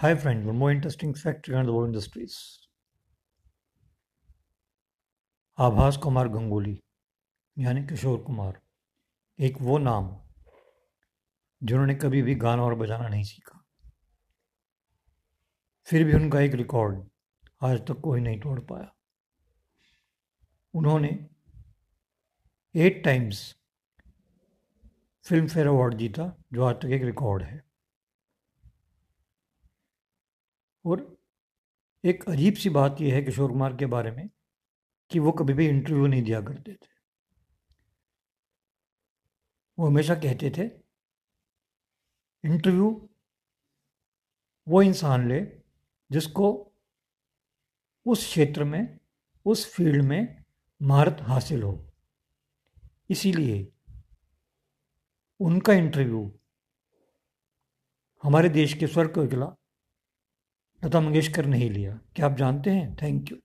Hi friend, one more interesting fact regarding the war industries. Abhas Kumar Gangoli यानी किशोर कुमार एक वो नाम जिन्होंने कभी भी गाना और बजाना नहीं सीखा। फिर भी उनका एक रिकॉर्ड आज तक कोई नहीं तोड़ पाया। उन्होंने eight times Filmfare award जीता जो आज तक एक रिकॉर्ड है। और एक अजीब सी बात यह है किशोर कुमार के बारे में कि वो कभी भी इंटरव्यू नहीं दिया करते थे। वो हमेशा कहते थे इंटरव्यू वो इंसान ले जिसको उस क्षेत्र में, उस फ़ील्ड में महारत हासिल हो। इसीलिए उनका इंटरव्यू हमारे देश के स्वर को लता मंगेशकर ने ही लिया। क्या आप जानते हैं? Thank you